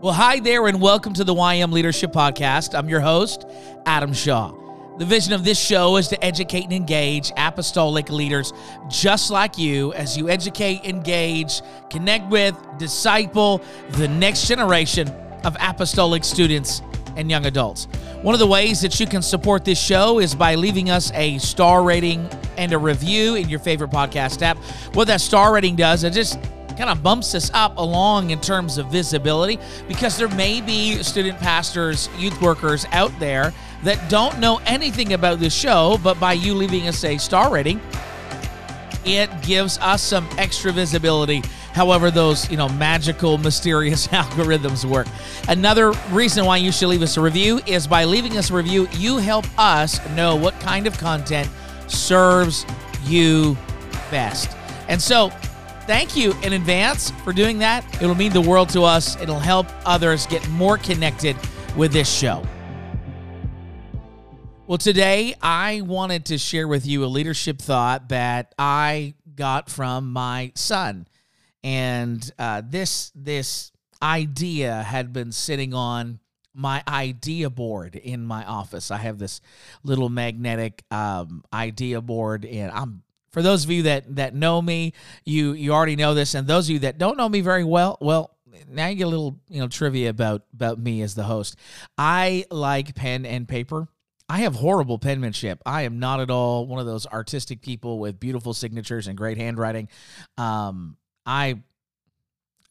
Well, hi there, and welcome to the YM Leadership Podcast. I'm your host, Adam Shaw. The vision of this show is to educate and engage apostolic leaders just like you as you educate, engage, connect with, disciple the next generation of apostolic students and young adults. One of the ways that you can support this show is by leaving us a star rating and a review in your favorite podcast app. What that star rating does, it just kind of bumps us up along in terms of visibility because there may be student pastors, youth workers out there that don't know anything about this show, but by you leaving us a star rating, it gives us some extra visibility however those you know magical mysterious algorithms work. Another reason why you should leave us a review is by leaving us a review you help us know what kind of content serves you best. And so thank you in advance for doing that. It'll mean the world to us. It'll help others get more connected with this show. Well, today I wanted to share with you a leadership thought that I got from my son, and uh, this this idea had been sitting on my idea board in my office. I have this little magnetic um, idea board, and I'm for those of you that that know me, you you already know this, and those of you that don't know me very well, well, now you get a little you know trivia about about me as the host. I like pen and paper. I have horrible penmanship. I am not at all one of those artistic people with beautiful signatures and great handwriting. Um, I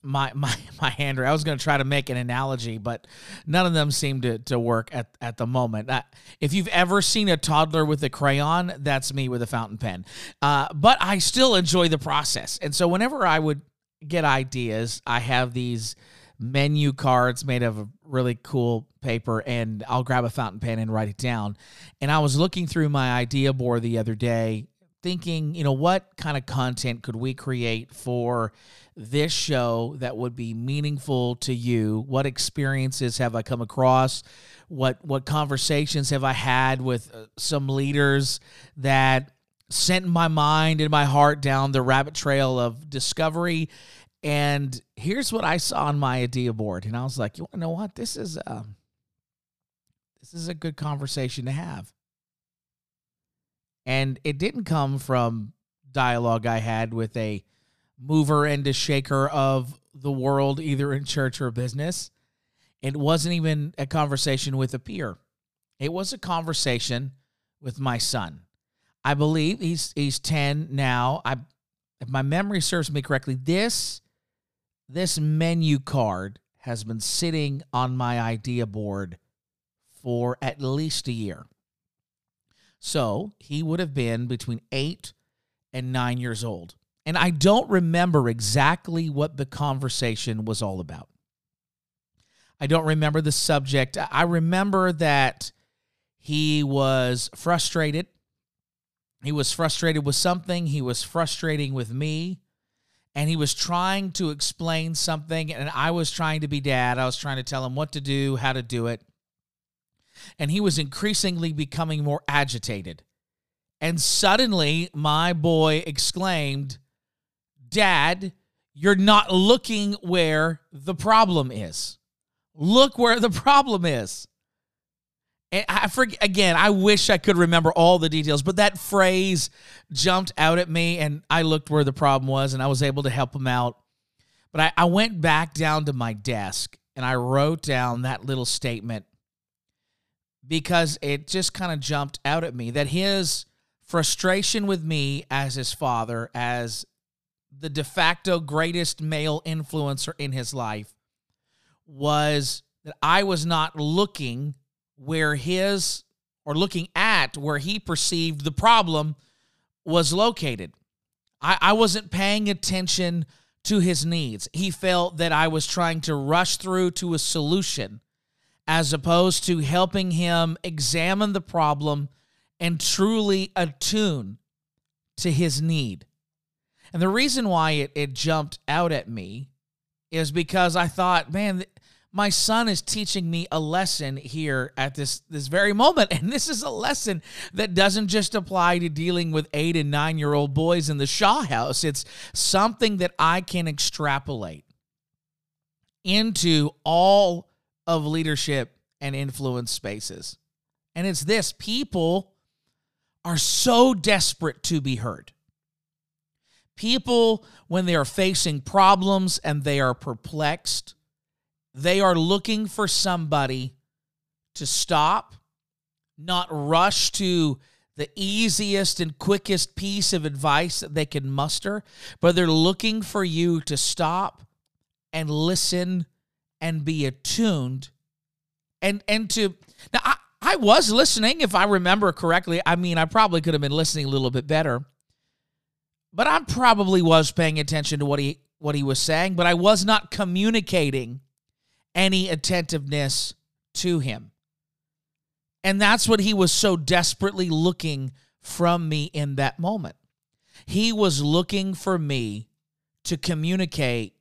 my my my handwriting. I was going to try to make an analogy, but none of them seem to to work at at the moment. Uh, if you've ever seen a toddler with a crayon, that's me with a fountain pen. Uh, but I still enjoy the process, and so whenever I would get ideas, I have these menu cards made of really cool paper and I'll grab a fountain pen and write it down. And I was looking through my idea board the other day thinking, you know, what kind of content could we create for this show that would be meaningful to you? What experiences have I come across? What what conversations have I had with uh, some leaders that sent my mind and my heart down the rabbit trail of discovery? And here's what I saw on my idea board, and I was like, you know what? This is uh, this is a good conversation to have. And it didn't come from dialogue I had with a mover and a shaker of the world, either in church or business. It wasn't even a conversation with a peer. It was a conversation with my son. I believe he's he's 10 now. I if my memory serves me correctly, this this menu card has been sitting on my idea board for at least a year. So he would have been between eight and nine years old. And I don't remember exactly what the conversation was all about. I don't remember the subject. I remember that he was frustrated. He was frustrated with something. He was frustrating with me. And he was trying to explain something. And I was trying to be dad. I was trying to tell him what to do, how to do it. And he was increasingly becoming more agitated. And suddenly, my boy exclaimed, Dad, you're not looking where the problem is. Look where the problem is. And I forget again, I wish I could remember all the details, but that phrase jumped out at me and I looked where the problem was and I was able to help him out. But I, I went back down to my desk and I wrote down that little statement because it just kind of jumped out at me that his frustration with me as his father, as the de facto greatest male influencer in his life was that I was not looking where his or looking at where he perceived the problem was located. I, I wasn't paying attention to his needs. He felt that I was trying to rush through to a solution as opposed to helping him examine the problem and truly attune to his need. And the reason why it, it jumped out at me is because I thought, man, my son is teaching me a lesson here at this this very moment and this is a lesson that doesn't just apply to dealing with 8 and 9 year old boys in the Shaw house it's something that I can extrapolate into all of leadership and influence spaces. And it's this people are so desperate to be heard. People, when they are facing problems and they are perplexed, they are looking for somebody to stop, not rush to the easiest and quickest piece of advice that they can muster, but they're looking for you to stop and listen and be attuned and and to now I, I was listening if I remember correctly. I mean, I probably could have been listening a little bit better. But I probably was paying attention to what he what he was saying, but I was not communicating any attentiveness to him. And that's what he was so desperately looking from me in that moment. He was looking for me to communicate,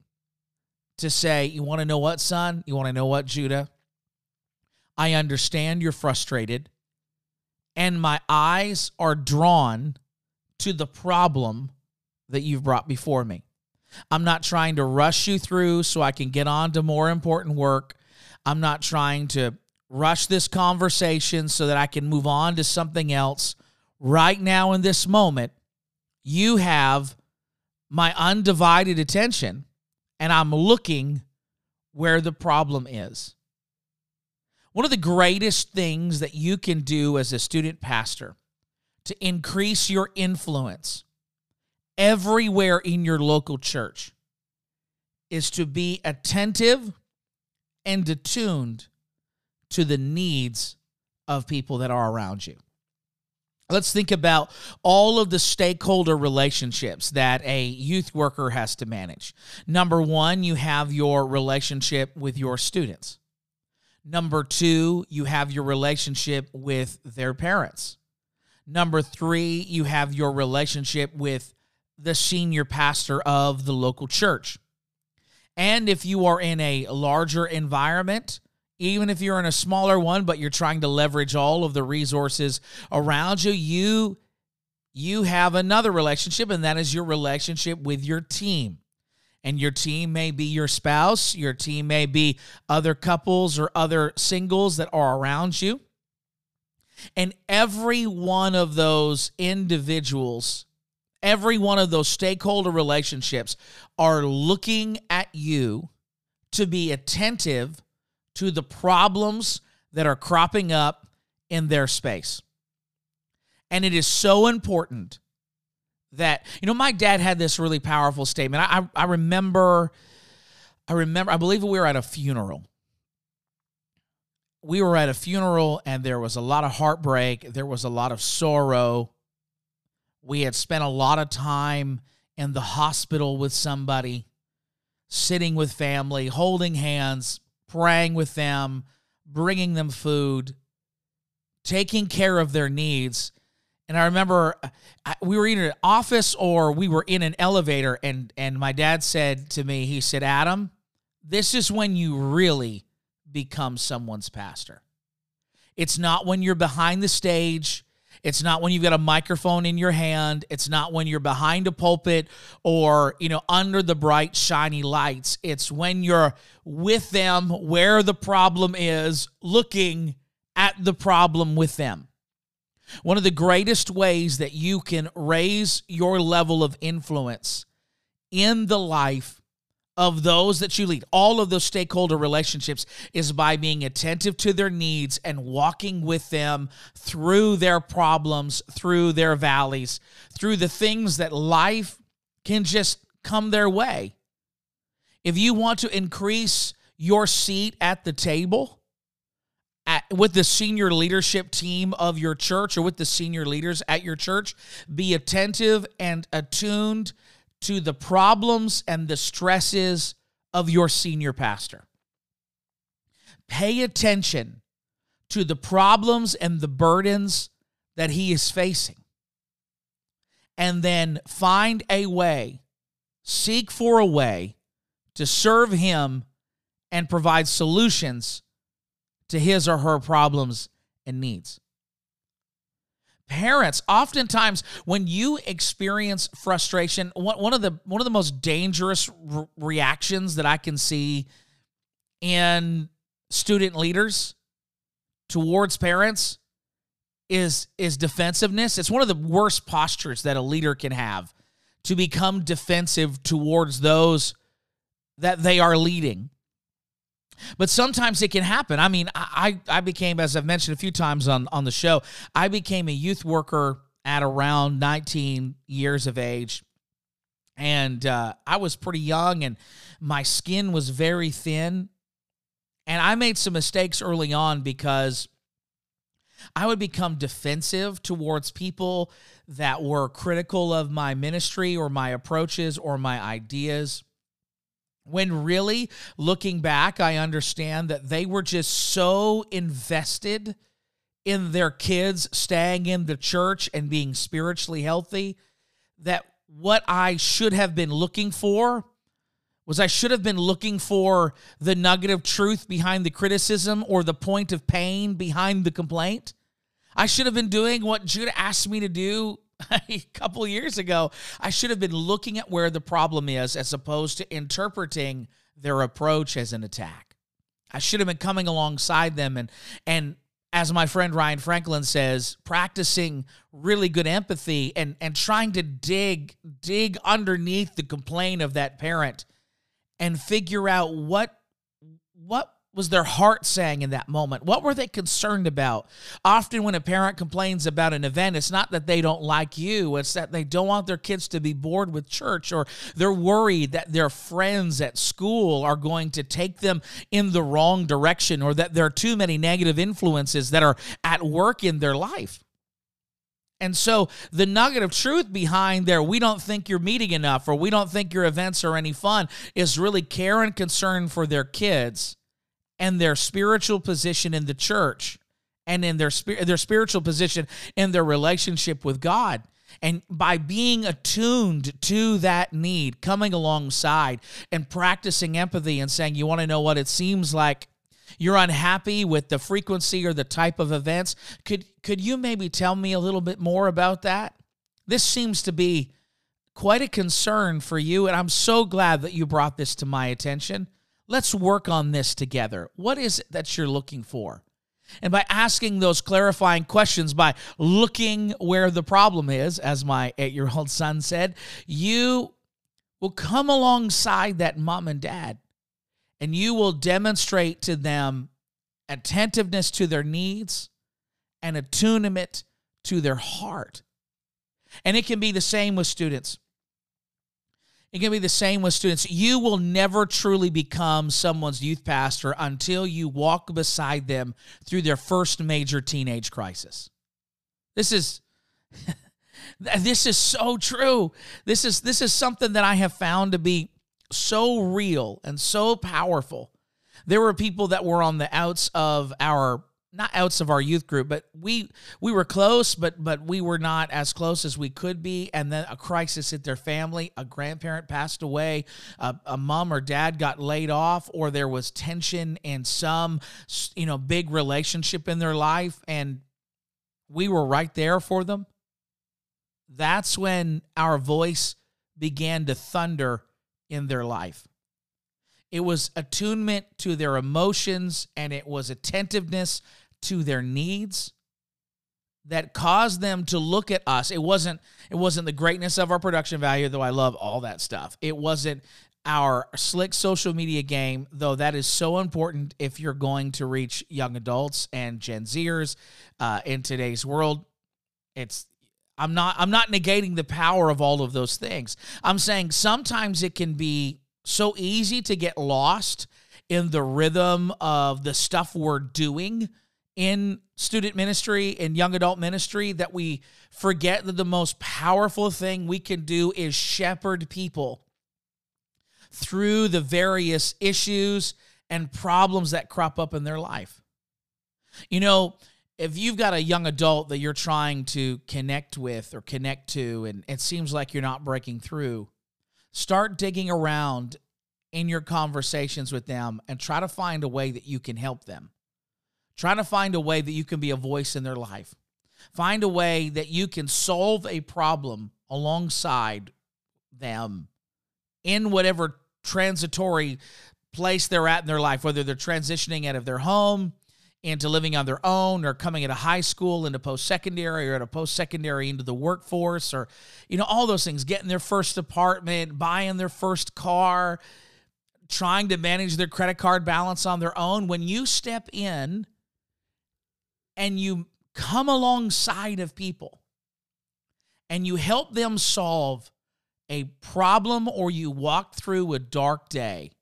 to say, You want to know what, son? You want to know what, Judah? I understand you're frustrated, and my eyes are drawn to the problem that you've brought before me. I'm not trying to rush you through so I can get on to more important work. I'm not trying to rush this conversation so that I can move on to something else. Right now, in this moment, you have my undivided attention, and I'm looking where the problem is. One of the greatest things that you can do as a student pastor to increase your influence everywhere in your local church is to be attentive and attuned to the needs of people that are around you. Let's think about all of the stakeholder relationships that a youth worker has to manage. Number one, you have your relationship with your students. Number two, you have your relationship with their parents. Number three, you have your relationship with the senior pastor of the local church. And if you are in a larger environment, even if you're in a smaller one, but you're trying to leverage all of the resources around you, you you have another relationship, and that is your relationship with your team and your team may be your spouse, your team may be other couples or other singles that are around you. And every one of those individuals, every one of those stakeholder relationships are looking at you to be attentive to the problems that are cropping up in their space. And it is so important that you know my dad had this really powerful statement. I, I, remember i remember i believe we were at a funeral. We were at a funeral and there was a lot of heartbreak. There was a lot of sorrow. We had spent a lot of time in the hospital with somebody sitting with family holding hands praying with them bringing them food taking care of their needs and I remember uh, we were in an office or we were in an elevator, and and my dad said to me, he said, "Adam, this is when you really become someone's pastor. It's not when you're behind the stage." It's not when you've got a microphone in your hand. It's not when you're behind a pulpit or, you know, under the bright, shiny lights. It's when you're with them where the problem is, looking at the problem with them. One of the greatest ways that you can raise your level of influence in the life of those that you lead, all of those stakeholder relationships, is by being attentive to their needs and walking with them through their problems, through their valleys, through the things that life can just come their way. If you want to increase your seat at the table, at, with the senior leadership team of your church or with the senior leaders at your church, be attentive and attuned to the problems and the stresses of your senior pastor. Pay attention to the problems and the burdens that he is facing. And then find a way, seek for a way to serve him and provide solutions to his or her problems and needs. Parents, oftentimes when you experience frustration, one of the one of the most dangerous re- reactions that I can see in student leaders towards parents is is defensiveness. It's one of the worst postures that a leader can have to become defensive towards those that they are leading. But sometimes it can happen. I mean, I I became, as I've mentioned a few times on on the show, I became a youth worker at around 19 years of age, and uh, I was pretty young, and my skin was very thin, and I made some mistakes early on because I would become defensive towards people that were critical of my ministry or my approaches or my ideas. When really looking back, I understand that they were just so invested in their kids staying in the church and being spiritually healthy that what I should have been looking for was I should have been looking for the nugget of truth behind the criticism or the point of pain behind the complaint. I should have been doing what Judah asked me to do a couple years ago. I should have been looking at where the problem is as opposed to interpreting their approach as an attack. I should have been coming alongside them and and as my friend Ryan Franklin says, practicing really good empathy and and trying to dig dig underneath the complaint of that parent and figure out what what was their heart saying in that moment? What were they concerned about? Often, when a parent complains about an event, it's not that they don't like you, it's that they don't want their kids to be bored with church, or they're worried that their friends at school are going to take them in the wrong direction, or that there are too many negative influences that are at work in their life. And so the nugget of truth behind there, we don't think you're meeting enough or we don't think your events are any fun, is really care and concern for their kids and their spiritual position in the church and in their their spiritual position in their relationship with God. And by being attuned to that need, coming alongside and practicing empathy and saying, You want to know what it seems like you're unhappy with the frequency or the type of events. Could could you maybe tell me a little bit more about that? This seems to be quite a concern for you and I'm so glad that you brought this to my attention. Let's work on this together. What is it that you're looking for? And by asking those clarifying questions, by looking where the problem is, as my eight year old son said, you will come alongside that mom and dad and you will demonstrate to them attentiveness to their needs and attunement to their heart. And it can be the same with students. It can be the same with students. You will never truly become someone's youth pastor until you walk beside them through their first major teenage crisis. This is this is so true. This is this is something that I have found to be so real and so powerful. There were people that were on the outs of our not outs of our youth group, but we we were close, but but we were not as close as we could be. And then a crisis hit their family. A grandparent passed away. A, mom or dad got laid off, or there was tension in some you know big relationship in their life, and we were right there for them. That's when our voice began to thunder in their life. It was attunement to their emotions and it was attentiveness to their needs that caused them to look at us. It wasn't it wasn't the greatness of our production value though I love all that stuff. It wasn't our slick social media game though that is so important if you're going to reach young adults and Gen Zers uh, in today's world. It's I'm not I'm not negating the power of all of those things. I'm saying sometimes it can be so easy to get lost in the rhythm of the stuff we're doing in student ministry and young adult ministry that we forget that the most powerful thing we can do is shepherd people through the various issues and problems that crop up in their life. You know, if you've got a young adult that you're trying to connect with or connect to, and it seems like you're not breaking through, start digging around in your conversations with them and try to find a way that you can help them. Try to find a way that you can be a voice in their life. Find a way that you can solve a problem alongside them in whatever transitory place they're at in their life, whether they're transitioning out of their home into living on their own or coming out of high school into post secondary or at a post secondary into the workforce or, you know, all those things, getting their first apartment, buying their first car, trying to manage their credit card balance on their own. When you step in and you come alongside of people and you help them solve a problem or you walk through a dark day,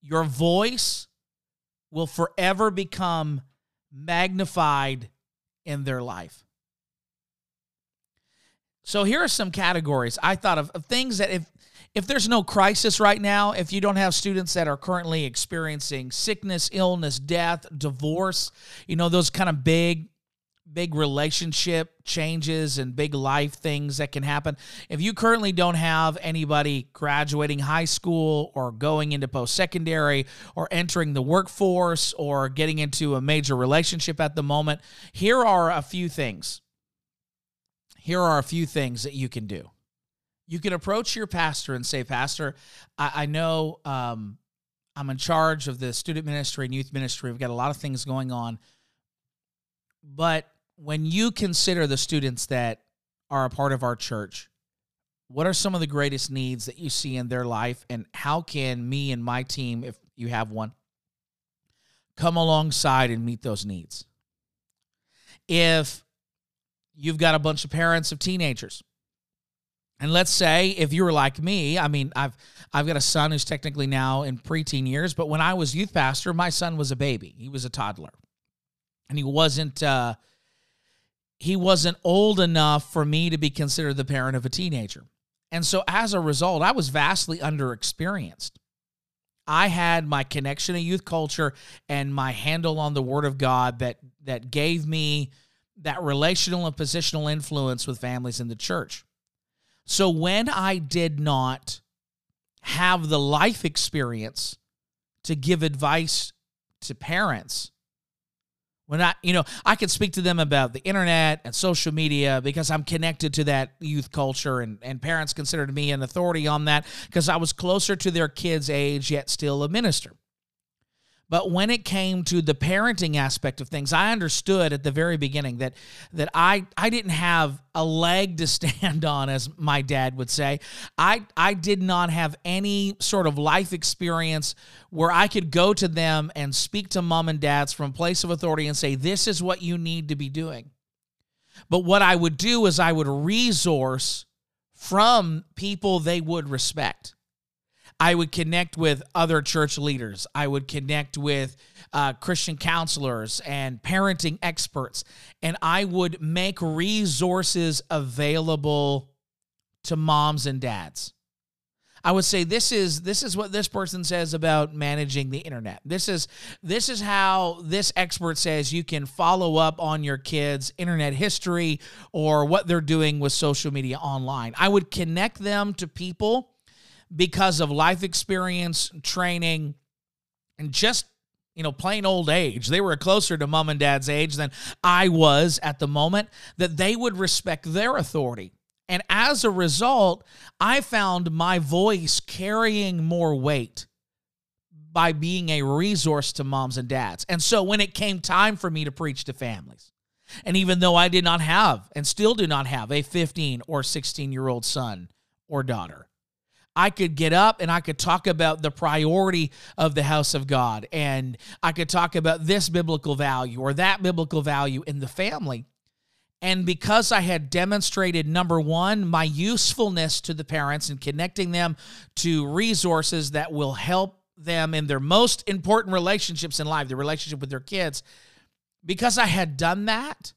your voice will forever become magnified in their life. So here are some categories I thought of, of things that if if there's no crisis right now, if you don't have students that are currently experiencing sickness, illness, death, divorce, you know, those kind of big big relationship changes and big life things that can happen. If you currently don't have anybody graduating high school or going into post secondary or entering the workforce or getting into a major relationship at the moment, here are a few things. Here are a few things that you can do. You can approach your pastor and say, Pastor, I, I know um, I'm in charge of the student ministry and youth ministry. We've got a lot of things going on. But when you consider the students that are a part of our church, what are some of the greatest needs that you see in their life? And how can me and my team, if you have one, come alongside and meet those needs? If you've got a bunch of parents of teenagers, and let's say if you were like me, I mean, I've I've got a son who's technically now in preteen years, but when I was youth pastor, my son was a baby. He was a toddler, and he wasn't uh, he wasn't old enough for me to be considered the parent of a teenager. And so as a result, I was vastly underexperienced. I had my connection to youth culture and my handle on the word of God that that gave me that relational and positional influence with families in the church. So when I did not have the life experience to give advice to parents, when I, you know, I can speak to them about the internet and social media because I'm connected to that youth culture, and, and parents considered me an authority on that because I was closer to their kids' age, yet still a minister. But when it came to the parenting aspect of things, I understood at the very beginning that that I I didn't have a leg to stand on, as my dad would say. I I did not have any sort of life experience where I could go to them and speak to mom and dads from place of authority and say, this is what you need to be doing. But what I would do is I would resource from people they would respect. I would connect with other church leaders. I would connect with uh, Christian counselors and parenting experts, and I would make resources available to moms and dads. I would say this is this is what this person says about managing the internet. This is this is how this expert says you can follow up on your kids' internet history or what they're doing with social media online. I would connect them to people because of life experience, training, and just you know, plain old age. They were closer to mom and dad's age than I was at the moment, that they would respect their authority. And as a result, I found my voice carrying more weight by being a resource to moms and dads. And so when it came time for me to preach to families, and even though I did not have and still do not have a 15 or 16 year old son or daughter, I could get up and I could talk about the priority of the house of God. And I could talk about this biblical value or that biblical value in the family. And because I had demonstrated, number one, my usefulness to the parents and connecting them to resources that will help them in their most important relationships in life, the relationship with their kids, because I had done that,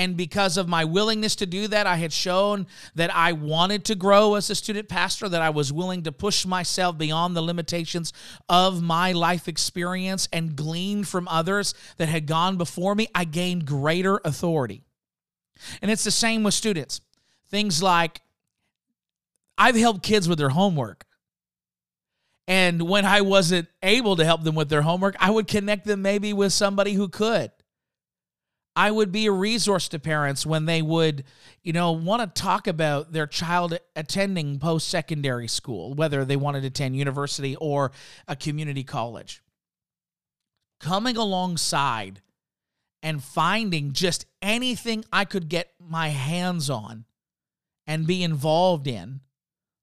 and because of my willingness to do that, I had shown that I wanted to grow as a student pastor, that I was willing to push myself beyond the limitations of my life experience and glean from others that had gone before me. I gained greater authority. And it's the same with students. Things like I've helped kids with their homework. And when I wasn't able to help them with their homework, I would connect them maybe with somebody who could. I would be a resource to parents when they would, you know, want to talk about their child attending post secondary school, whether they wanted to attend university or a community college. Coming alongside and finding just anything I could get my hands on and be involved in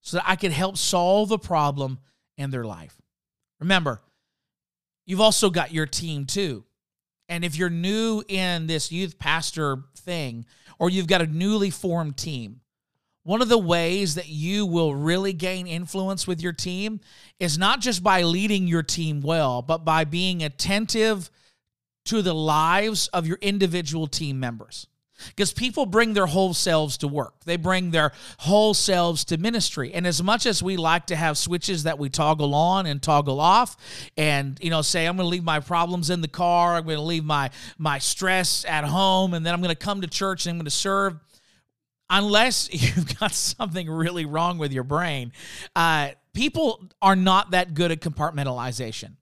so that I could help solve the problem in their life. Remember, you've also got your team too. And if you're new in this youth pastor thing, or you've got a newly formed team, one of the ways that you will really gain influence with your team is not just by leading your team well, but by being attentive to the lives of your individual team members. Because people bring their whole selves to work. They bring their whole selves to ministry. And as much as we like to have switches that we toggle on and toggle off, and you know, say, I'm gonna leave my problems in the car, I'm gonna leave my my stress at home, and then I'm gonna come to church and I'm gonna serve. Unless you've got something really wrong with your brain, uh, people are not that good at compartmentalization.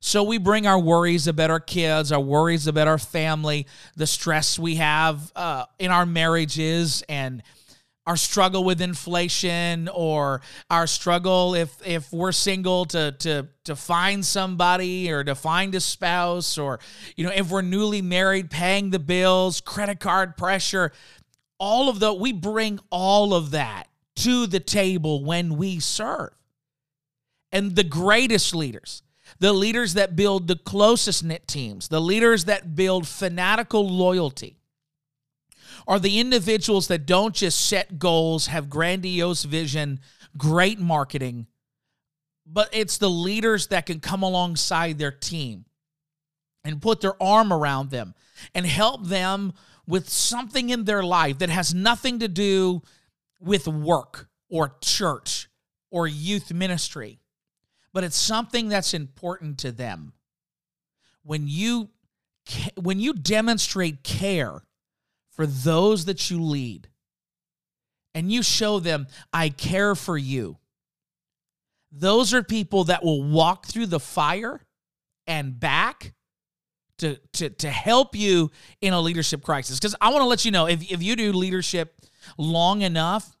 So we bring our worries about our kids, our worries about our family, the stress we have uh, in our marriages, and our struggle with inflation, or our struggle if if we're single to to to find somebody or to find a spouse, or you know if we're newly married, paying the bills, credit card pressure, all of the we bring all of that to the table when we serve, and the greatest leaders the leaders that build the closest knit teams, the leaders that build fanatical loyalty, are the individuals that don't just set goals, have grandiose vision, great marketing, but it's the leaders that can come alongside their team and put their arm around them and help them with something in their life that has nothing to do with work or church or youth ministry but it's something that's important to them. When you when you demonstrate care for those that you lead and you show them I care for you. Those are people that will walk through the fire and back to to to help you in a leadership crisis cuz I want to let you know if if you do leadership long enough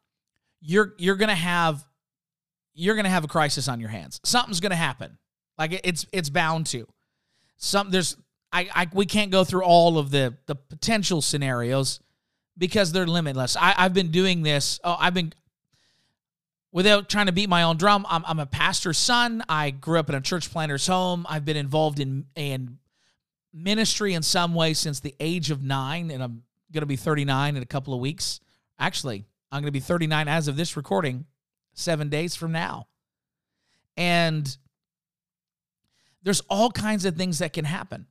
you're you're going to have you're going to have a crisis on your hands. Something's going to happen. Like it's it's bound to. Some there's I, I we can't go through all of the the potential scenarios because they're limitless. I, I've been doing this. Oh, I've been without trying to beat my own drum. I'm, I'm a pastor's son. I grew up in a church planter's home. I've been involved in in ministry in some way since the age of nine, and I'm going to be 39 in a couple of weeks. Actually, I'm going to be 39 as of this recording seven days from now. And there's all kinds of things that can happen.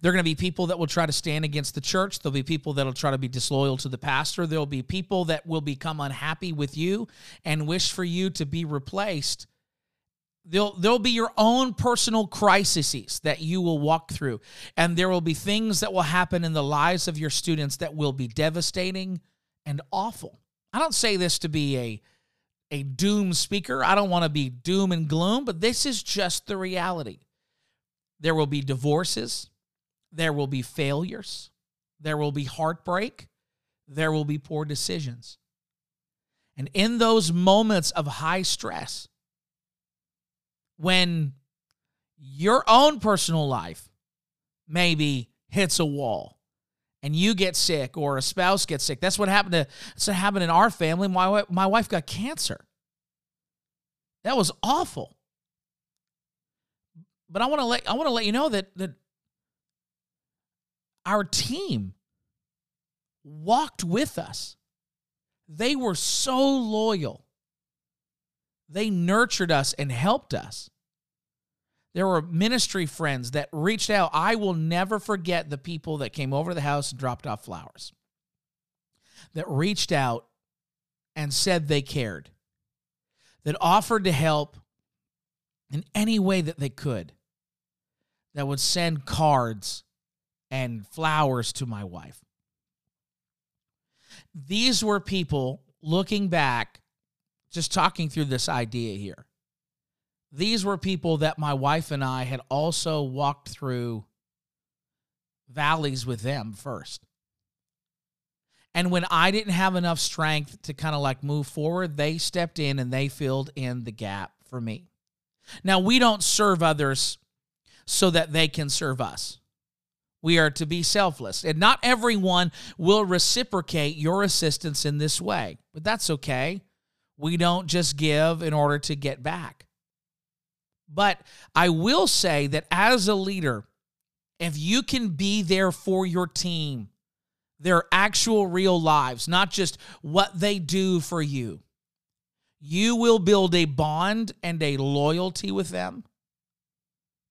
There are going to be people that will try to stand against the church. There'll be people that'll try to be disloyal to the pastor. There'll be people that will become unhappy with you and wish for you to be replaced. There'll, there'll be your own personal crises that you will walk through. And there will be things that will happen in the lives of your students that will be devastating and awful. I don't say this to be a a doom speaker. I don't want to be doom and gloom, but this is just the reality. There will be divorces, there will be failures, there will be heartbreak, there will be poor decisions. And in those moments of high stress, when your own personal life maybe hits a wall and you get sick or a spouse gets sick. That's what happened to that's what happened in our family. My my wife got cancer. That was awful. But I want to let I want to let you know that that our team walked with us. They were so loyal. They nurtured us and helped us. There were ministry friends that reached out. I will never forget the people that came over to the house and dropped off flowers, that reached out and said they cared, that offered to help in any way that they could, that would send cards and flowers to my wife. These were people looking back, just talking through this idea here these were people that my wife and I had also walked through valleys with them first. And when I didn't have enough strength to kind of like move forward, they stepped in and they filled in the gap for me. Now, we don't serve others so that they can serve us. We are to be selfless. And not everyone will reciprocate your assistance in this way, but that's okay. We don't just give in order to get back. But I will say that as a leader, if you can be there for your team, their actual real lives, not just what they do for you. You will build a bond and a loyalty with them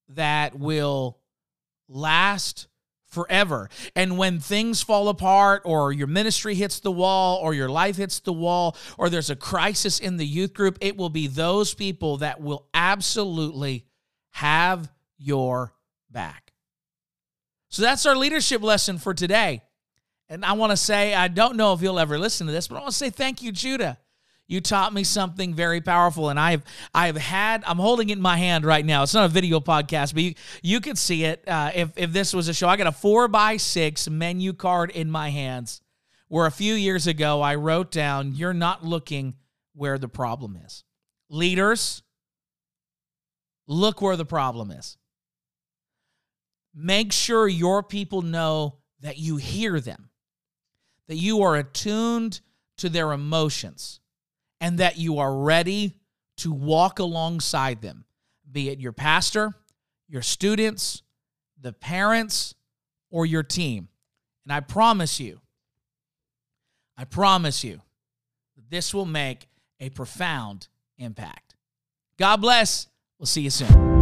that will last forever. And when things fall apart, or your ministry hits the wall, or your life hits the wall, or there's a crisis in the youth group, it will be those people that will absolutely have your back. So that's our leadership lesson for today. And I want to say, I don't know if you'll ever listen to this, but I want to say thank you, Judah. You taught me something very powerful, and I've I've had I'm holding it in my hand right now. It's not a video podcast, but you you can see it. Uh, if if this was a show, I got a four by six menu card in my hands, where a few years ago I wrote down, "You're not looking where the problem is." Leaders, look where the problem is. Make sure your people know that you hear them that you are attuned to their emotions and that you are ready to walk alongside them, be it your pastor, your students, the parents, or your team. And I promise you, I promise you, this will make a profound impact. God bless. We'll see you soon.